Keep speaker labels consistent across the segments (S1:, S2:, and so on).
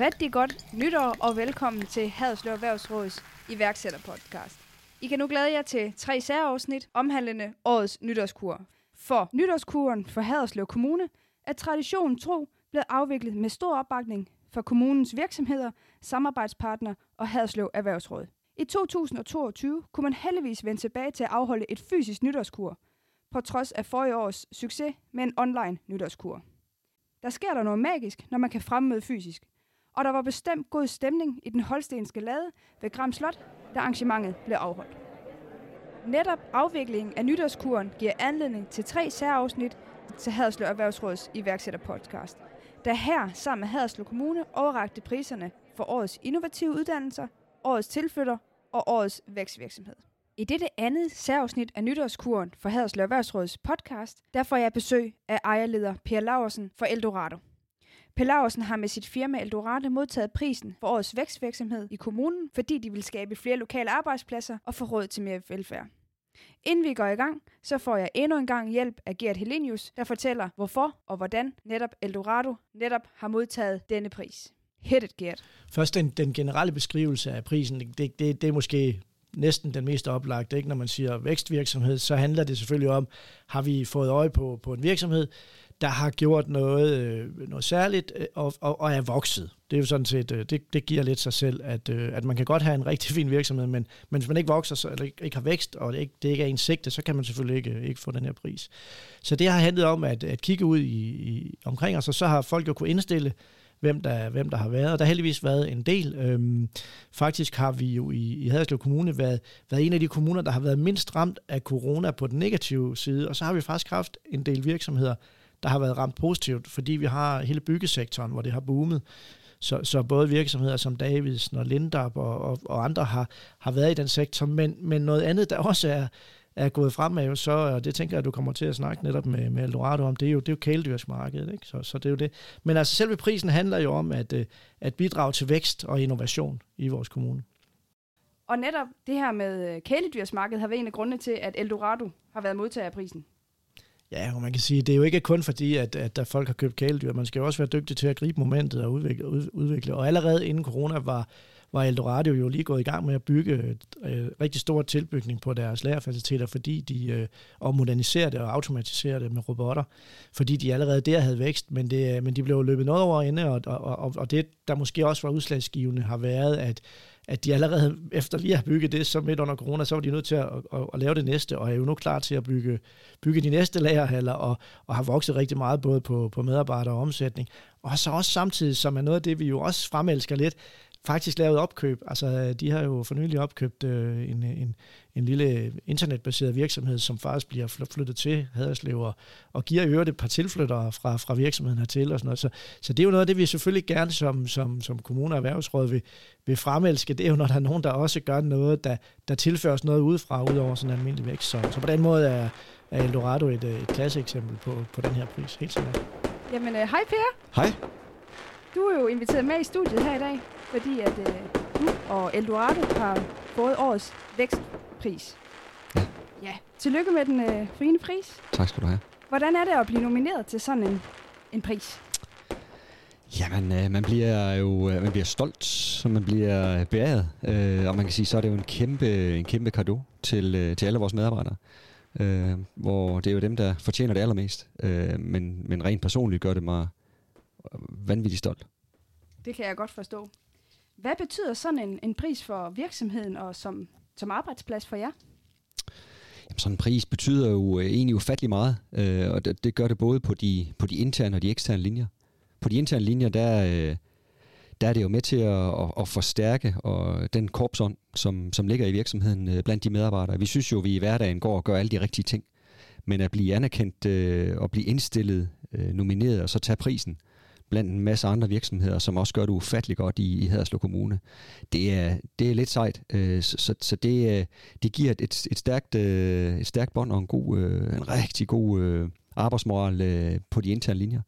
S1: Rigtig godt nytår og velkommen til Haderslev Erhvervsråds iværksætterpodcast. I kan nu glæde jer til tre særafsnit omhandlende årets nytårskur. For nytårskuren for Haderslev Kommune er traditionen tro blevet afviklet med stor opbakning fra kommunens virksomheder, samarbejdspartnere og Haderslev Erhvervsråd. I 2022 kunne man heldigvis vende tilbage til at afholde et fysisk nytårskur, på trods af forrige års succes med en online nytårskur. Der sker der noget magisk, når man kan fremmøde fysisk. Og der var bestemt god stemning i den holstenske lade ved Gram Slot, da arrangementet blev afholdt. Netop afviklingen af nytårskuren giver anledning til tre særafsnit til Haderslev Erhvervsråds iværksætterpodcast, der her sammen med Haderslev Kommune overrakte priserne for årets innovative uddannelser, årets tilflytter og årets vækstvirksomhed. I dette andet særafsnit af nytårskuren for Haderslev Erhvervsråds podcast, der får jeg besøg af ejerleder Per Laversen for Eldorado. Pelausen har med sit firma Eldorado modtaget prisen for årets vækstvirksomhed i kommunen, fordi de vil skabe flere lokale arbejdspladser og få råd til mere velfærd. Inden vi går i gang, så får jeg endnu en gang hjælp af Gert Helenius, der fortæller, hvorfor og hvordan netop Eldorado netop har modtaget denne pris. Hit it, Gert.
S2: Først den, den generelle beskrivelse af prisen, det, det, det er måske næsten den mest oplagte. Ikke? Når man siger vækstvirksomhed, så handler det selvfølgelig om, har vi fået øje på, på en virksomhed, der har gjort noget, øh, noget særligt øh, og, og, og er vokset. Det er jo sådan set, øh, det, det giver lidt sig selv, at, øh, at man kan godt have en rigtig fin virksomhed, men, men hvis man ikke vokser, så, eller ikke, ikke har vækst, og det ikke, det ikke er en sigte, så kan man selvfølgelig ikke, ikke få den her pris. Så det har handlet om at, at kigge ud i, i omkring os, og så har folk jo kunne indstille, hvem der, hvem der har været. Og der har heldigvis været en del. Øhm, faktisk har vi jo i, i Haderslev Kommune været, været en af de kommuner, der har været mindst ramt af corona på den negative side. Og så har vi faktisk haft en del virksomheder, der har været ramt positivt, fordi vi har hele byggesektoren, hvor det har boomet. Så, så både virksomheder som Davidsen og Lindab og, og, og andre har, har været i den sektor, men, men noget andet, der også er, er gået frem er så, og det tænker jeg, at du kommer til at snakke netop med, med Eldorado om, det er jo, det er jo kæledyrsmarkedet, ikke? Så, så det er jo det. Men altså selve prisen handler jo om at, øh, at bidrage til vækst og innovation i vores kommune.
S1: Og netop det her med øh, kæledyrsmarkedet har været en af grundene til, at Eldorado har været modtager af prisen.
S2: Ja, og man kan sige, det er jo ikke kun fordi, at, at der folk har købt kæledyr. Man skal jo også være dygtig til at gribe momentet og udvikle. udvikle. Og allerede inden corona var, var Eldorado jo lige gået i gang med at bygge et øh, rigtig stor tilbygning på deres lærerfaciliteter, fordi de øh, og moderniserer det og automatiserer det med robotter, fordi de allerede der havde vækst, men, det, øh, men de blev løbet noget over ende, og, og, og, og det, der måske også var udslagsgivende, har været, at at de allerede efter lige at have bygget det, så midt under corona, så var de nødt til at, at, at lave det næste, og er jo nu klar til at bygge, bygge de næste lagerhaller, og, og har vokset rigtig meget både på, på medarbejdere og omsætning. Og så også samtidig, som er noget af det, vi jo også fremelsker lidt, faktisk lavet opkøb. Altså, de har jo for nylig opkøbt øh, en, en, en lille internetbaseret virksomhed, som faktisk bliver flyttet til Haderslev, og, og giver i øvrigt et par tilflyttere fra, fra virksomheden hertil og sådan noget. Så, så det er jo noget af det, vi selvfølgelig gerne som, som, som kommune og erhvervsråd vil, vil fremelske. Det er jo, når der er nogen, der også gør noget, der, der tilføres noget udefra, ud over sådan en almindelig vækst. Så, så på den måde er, er Eldorado et, et klasseeksempel på, på den her pris, helt sikkert.
S1: Jamen, øh, hej Per.
S3: Hej.
S1: Du er jo inviteret med i studiet her i dag fordi at øh, du og Eldorado har fået årets vækstpris.
S3: Ja.
S1: Ja, tillykke med den øh, fine pris.
S3: Tak skal du have.
S1: Hvordan er det at blive nomineret til sådan en, en pris?
S3: Jamen, øh, man bliver jo øh, man bliver stolt, så man bliver beæret, øh, og man kan sige, så er det jo en kæmpe, en kæmpe kado til, øh, til alle vores medarbejdere, øh, hvor det er jo dem, der fortjener det allermest, øh, men, men rent personligt gør det mig vanvittigt stolt.
S1: Det kan jeg godt forstå. Hvad betyder sådan en, en pris for virksomheden og som, som arbejdsplads for jer?
S3: Jamen, sådan en pris betyder jo øh, egentlig ufattelig meget, øh, og det, det gør det både på de, på de interne og de eksterne linjer. På de interne linjer, der, øh, der er det jo med til at, at, at forstærke og den korpsånd, som, som ligger i virksomheden øh, blandt de medarbejdere. Vi synes jo, at vi i hverdagen går og gør alle de rigtige ting, men at blive anerkendt øh, og blive indstillet, øh, nomineret og så tage prisen, øh, blandt en masse andre virksomheder, som også gør det ufatteligt godt i, i Haderslev Kommune. Det er, det er lidt sejt, øh, så, så, så det, øh, det giver et, et, stærkt, øh, et stærkt bånd og en, god, øh, en rigtig god øh, arbejdsmoral på de interne linjer.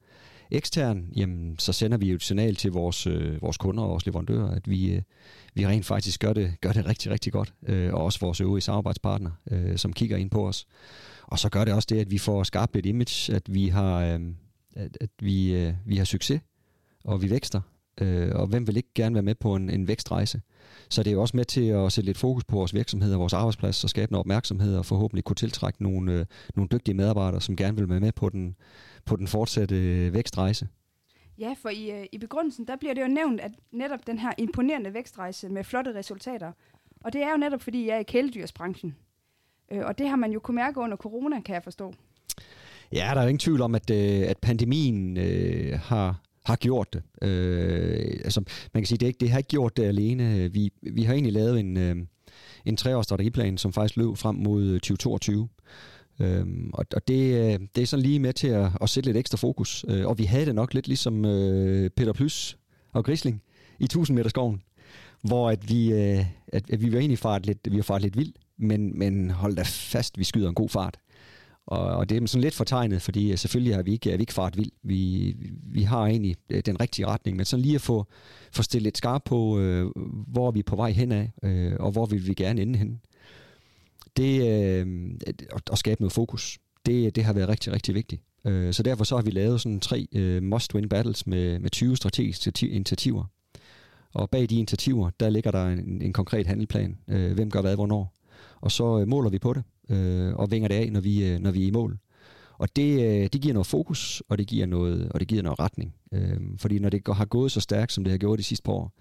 S3: Ekstern, jamen, så sender vi jo et signal til vores, vores kunder og vores leverandører, at vi, vi rent faktisk gør det, gør det rigtig, rigtig godt. og også vores øvrige samarbejdspartnere, som kigger ind på os. Og så gør det også det, at vi får skabt et image, at vi har, at, at vi, øh, vi har succes, og vi vækster, Øh, og hvem vil ikke gerne være med på en, en vækstrejse? Så det er jo også med til at sætte lidt fokus på vores virksomheder, vores arbejdsplads, og skabe noget opmærksomhed, og forhåbentlig kunne tiltrække nogle, øh, nogle dygtige medarbejdere, som gerne vil være med på den, på den fortsatte øh, vækstrejse.
S1: Ja, for i, øh, i begrundelsen, der bliver det jo nævnt, at netop den her imponerende vækstrejse med flotte resultater, og det er jo netop, fordi jeg er i kæledyrsbranchen. Øh, og det har man jo kunne mærke under corona, kan jeg forstå.
S3: Ja, der er jo ingen tvivl om, at, øh, at pandemien øh, har, har gjort det. Øh, altså, man kan sige, det, ikke, det har ikke gjort det alene. Vi, vi har egentlig lavet en, øh, en treårs strategiplan, som faktisk løb frem mod øh, 2022. Øhm, og og det, øh, det er sådan lige med til at, at sætte lidt ekstra fokus. Øh, og vi havde det nok lidt ligesom øh, Peter Plys og Grisling i 1000 meter skoven, hvor at vi, øh, at, at vi var egentlig fart lidt, vi var fart lidt vild, men, men hold da fast, vi skyder en god fart. Og, og det er sådan lidt fortegnet, fordi øh, selvfølgelig er vi ikke, er vi ikke fart vild. Vi, vi har egentlig øh, den rigtige retning, men sådan lige at få, få stillet lidt skarp på, øh, hvor er vi på vej hen af, øh, og hvor vil vi gerne ende hen. Det, øh, at skabe noget fokus, det, det har været rigtig, rigtig vigtigt. Øh, så derfor så har vi lavet sådan tre øh, must-win battles med, med 20 strategiske initiativer. Og bag de initiativer, der ligger der en, en konkret handelplan. Øh, hvem gør hvad, hvornår. Og så øh, måler vi på det øh, og vinger det af, når vi, øh, når vi er i mål. Og det, øh, det giver noget fokus, og det giver noget, og det giver noget retning. Øh, fordi når det går, har gået så stærkt, som det har gjort de sidste par år,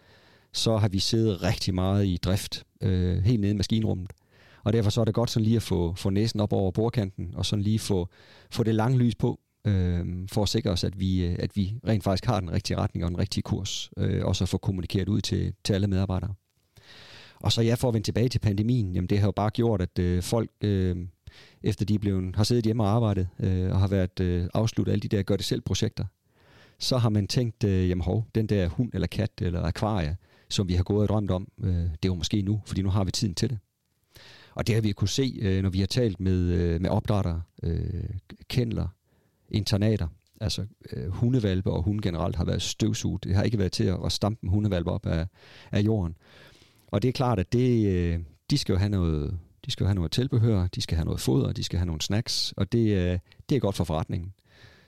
S3: så har vi siddet rigtig meget i drift, øh, helt nede i maskinrummet. Og derfor så er det godt sådan lige at få, få næsen op over bordkanten, og sådan lige få, få det lange lys på, øh, for at sikre os, at vi, øh, at vi rent faktisk har den rigtige retning og den rigtige kurs, øh, og så få kommunikeret ud til, til alle medarbejdere. Og så ja, for at vende tilbage til pandemien, jamen det har jo bare gjort, at øh, folk, øh, efter de blevet, har siddet hjemme og arbejdet, øh, og har været øh, afsluttet alle de der gør-det-selv-projekter, så har man tænkt, øh, jamen hov, den der hund eller kat eller akvarie, som vi har gået og drømt om, øh, det er jo måske nu, fordi nu har vi tiden til det. Og det har vi kunne se, øh, når vi har talt med, øh, med opdrættere, øh, kendler, internater, altså øh, hundevalpe og hunde generelt har været støvsuget. Det har ikke været til at, at stampe en hundevalpe op af, af jorden. Og det er klart, at det, øh, de skal jo have noget, de skal jo have noget tilbehør, de skal have noget foder, de skal have nogle snacks, og det, øh, det er godt for forretningen.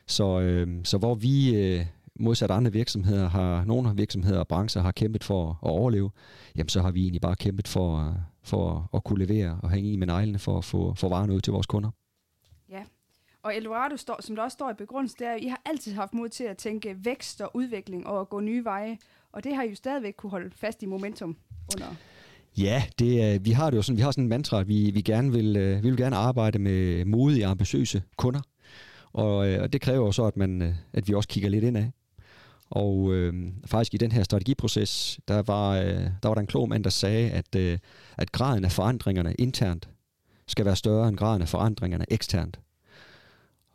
S3: Så, øh, så hvor vi øh, modsat andre virksomheder har, nogle virksomheder og brancher har kæmpet for at overleve, jamen så har vi egentlig bare kæmpet for, for at kunne levere og hænge i med neglene for at få, for varen ud til vores kunder.
S1: Ja, og Eldorado, står, som der også står i begrundelsen, det er, at I har altid haft mod til at tænke vækst og udvikling og at gå nye veje, og det har I jo stadigvæk kunne holde fast i momentum under
S3: Ja, det, øh, vi har det jo sådan, vi har sådan en mantra, at vi, vi, gerne vil, øh, vi vil gerne arbejde med modige, ambitiøse kunder. Og, øh, og det kræver jo så, at, man, at vi også kigger lidt ind af. Og øh, faktisk i den her strategiproces, der var, øh, der var der en klog mand, der sagde, at, øh, at graden af forandringerne internt skal være større end graden af forandringerne eksternt.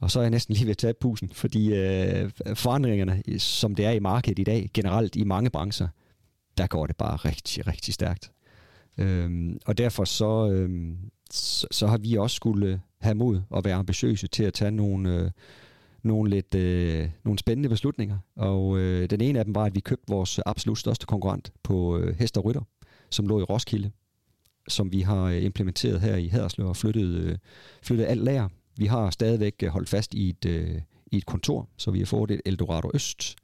S3: Og så er jeg næsten lige ved at tage pusen, fordi øh, forandringerne, som det er i markedet i dag, generelt i mange brancher, der går det bare rigtig, rigtig stærkt. Øhm, og derfor så, øhm, så, så har vi også skulle have mod og være ambitiøse til at tage nogle, øh, nogle lidt øh, nogle spændende beslutninger. Og øh, den ene af dem var, at vi købte vores absolut største konkurrent på øh, og Rytter, som lå i Roskilde, som vi har øh, implementeret her i Haderslev og flyttet, øh, flyttet alt lager. Vi har stadigvæk øh, holdt fast i et, øh, i et kontor, så vi har fået et Eldorado Øst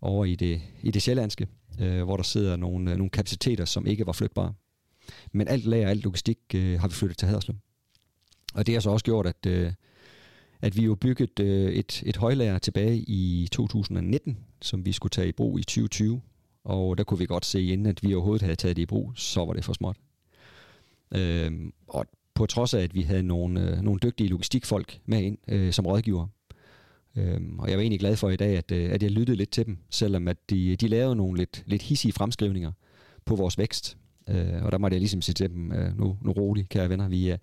S3: over i det, i det sjællandske, øh, hvor der sidder nogle, øh, nogle kapaciteter, som ikke var flytbare. Men alt lager, alt logistik øh, har vi flyttet til Haderslev. Og det har så også gjort, at, øh, at vi jo bygget øh, et, et højlager tilbage i 2019, som vi skulle tage i brug i 2020. Og der kunne vi godt se, inden at vi overhovedet havde taget det i brug, så var det for småt. Øh, og på trods af, at vi havde nogle, øh, nogle dygtige logistikfolk med ind øh, som rådgiver. Øhm, og jeg var egentlig glad for i dag, at, øh, at jeg lyttede lidt til dem, selvom at de, de lavede nogle lidt, lidt hissige fremskrivninger på vores vækst. Øh, og der måtte jeg ligesom sige til dem, øh, nu, nu roligt, kære venner, vi er,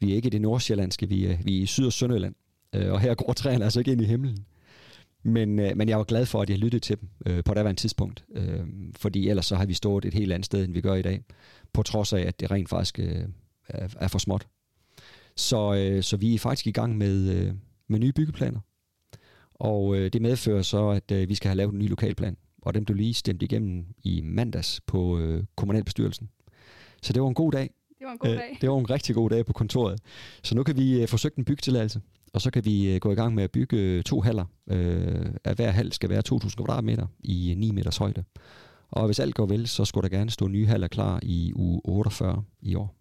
S3: vi er ikke i det nordsjællandske, vi er, vi er i Syd- og Sønderjylland. Øh, og her går træerne altså ikke ind i himlen. Men, øh, men jeg var glad for, at jeg lyttede til dem øh, på et tidspunkt. Øh, fordi ellers så har vi stået et helt andet sted, end vi gør i dag. På trods af, at det rent faktisk øh, er, er for småt. Så, øh, så vi er faktisk i gang med, øh, med nye byggeplaner. Og øh, det medfører så, at øh, vi skal have lavet en ny lokalplan og dem blev lige stemt igennem i mandags på øh, kommunalbestyrelsen. Så det var en god dag.
S1: Det var en god
S3: øh,
S1: dag.
S3: Det var en rigtig god dag på kontoret. Så nu kan vi øh, forsøge en byggetilladelse, og så kan vi øh, gå i gang med at bygge to haller. Øh, at hver hal skal være 2.000 kvadratmeter i 9 meters højde. Og hvis alt går vel, så skulle der gerne stå nye haller klar i uge 48 i år.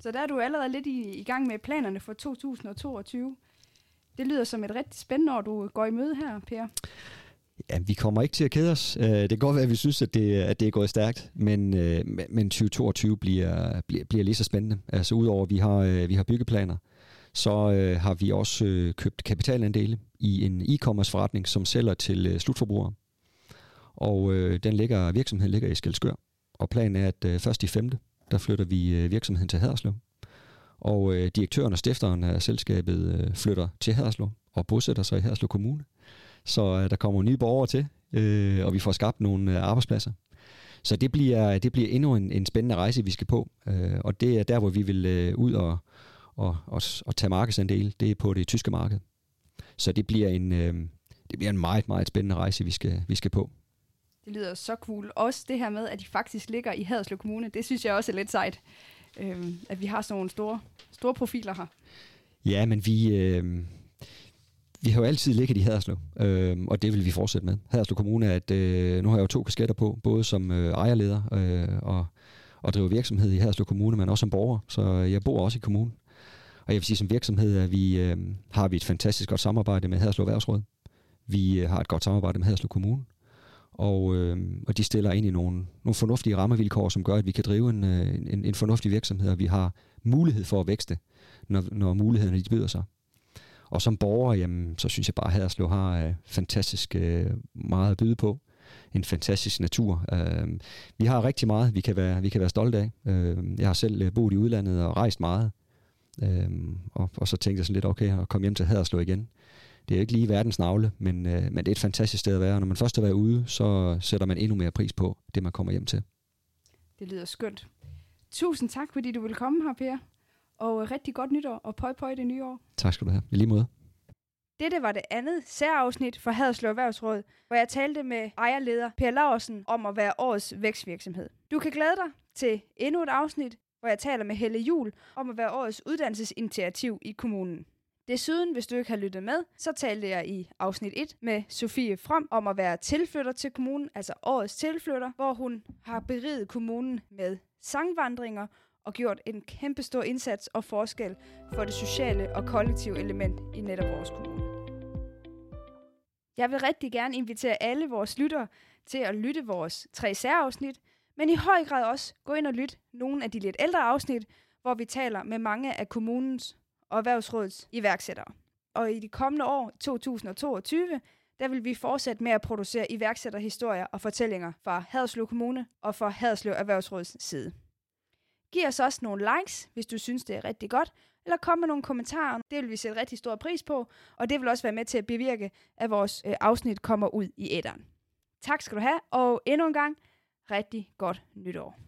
S1: Så der er du allerede lidt i, i gang med planerne for 2022. Det lyder som et rigtig spændende år, du går i møde her, Per.
S3: Ja, vi kommer ikke til at kede os. Øh, det kan godt være, at vi synes, at det, at det er gået stærkt, men, øh, men 2022 bliver, bliver, bliver lige så spændende. Altså udover, at vi har, øh, vi har byggeplaner, så har vi også købt kapitalandele i en e-commerce forretning, som sælger til slutforbrugere. Og den ligger, virksomheden ligger i Skelskør. Og planen er, at først i femte, der flytter vi øh, virksomheden til Haderslev. Og øh, direktøren og stifteren af selskabet øh, flytter til Haderslev og bosætter sig i Haderslev Kommune så øh, der kommer nye borgere til, øh, og vi får skabt nogle øh, arbejdspladser. Så det bliver, det bliver endnu en, en spændende rejse, vi skal på, øh, og det er der, hvor vi vil øh, ud og, og, og, og tage markedsandel, det er på det tyske marked. Så det bliver en, øh, det bliver en meget, meget spændende rejse, vi skal, vi skal på.
S1: Det lyder så cool. Også det her med, at de faktisk ligger i Haderslev Kommune, det synes jeg også er lidt sejt, øh, at vi har sådan nogle store, store profiler her.
S3: Ja, men vi, øh, vi har jo altid ligget i Haderslev, øh, og det vil vi fortsætte med. Haderslev Kommune er, at øh, nu har jeg jo to kasketter på, både som øh, ejerleder øh, og, og driver virksomhed i Haderslev Kommune, men også som borger, så jeg bor også i kommunen. Og jeg vil sige, som virksomhed at vi, øh, har vi et fantastisk godt samarbejde med Haderslev Erhvervsråd. Vi øh, har et godt samarbejde med Haderslev Kommune, og, øh, og de stiller ind i nogle, nogle fornuftige rammevilkår, som gør, at vi kan drive øh, en, en, en fornuftig virksomhed, og vi har mulighed for at vækste, når, når mulighederne de byder sig. Og som borger, jamen, så synes jeg bare, at Haderslev har øh, fantastisk øh, meget at byde på. En fantastisk natur. Øh, vi har rigtig meget, vi kan være, vi kan være stolte af. Øh, jeg har selv øh, boet i udlandet og rejst meget. Øh, og, og så tænkte jeg sådan lidt, okay, at komme hjem til Haderslev igen. Det er ikke lige verdens navle, men, øh, men det er et fantastisk sted at være. Når man først har været ude, så sætter man endnu mere pris på det, man kommer hjem til.
S1: Det lyder skønt. Tusind tak, fordi du ville komme her, Per og rigtig godt nytår, og pøj pøj det nye år.
S3: Tak skal du have. I lige måde.
S1: Dette var det andet særafsnit for Haderslev Erhvervsråd, hvor jeg talte med ejerleder Per Laursen om at være årets vækstvirksomhed. Du kan glæde dig til endnu et afsnit, hvor jeg taler med Helle Jul om at være årets uddannelsesinitiativ i kommunen. Desuden, hvis du ikke har lyttet med, så talte jeg i afsnit 1 med Sofie From om at være tilflytter til kommunen, altså årets tilflytter, hvor hun har beriget kommunen med sangvandringer og gjort en kæmpe stor indsats og forskel for det sociale og kollektive element i netop vores kommune. Jeg vil rigtig gerne invitere alle vores lyttere til at lytte vores tre særafsnit, men i høj grad også gå ind og lytte nogle af de lidt ældre afsnit, hvor vi taler med mange af kommunens og erhvervsrådets iværksættere. Og i de kommende år, 2022, der vil vi fortsætte med at producere iværksætterhistorier og fortællinger fra Haderslev Kommune og fra Haderslev Erhvervsråds side. Giv os også nogle likes, hvis du synes, det er rigtig godt, eller kom med nogle kommentarer. Det vil vi sætte rigtig stor pris på, og det vil også være med til at bevirke, at vores øh, afsnit kommer ud i æderen. Tak skal du have, og endnu en gang, rigtig godt nytår.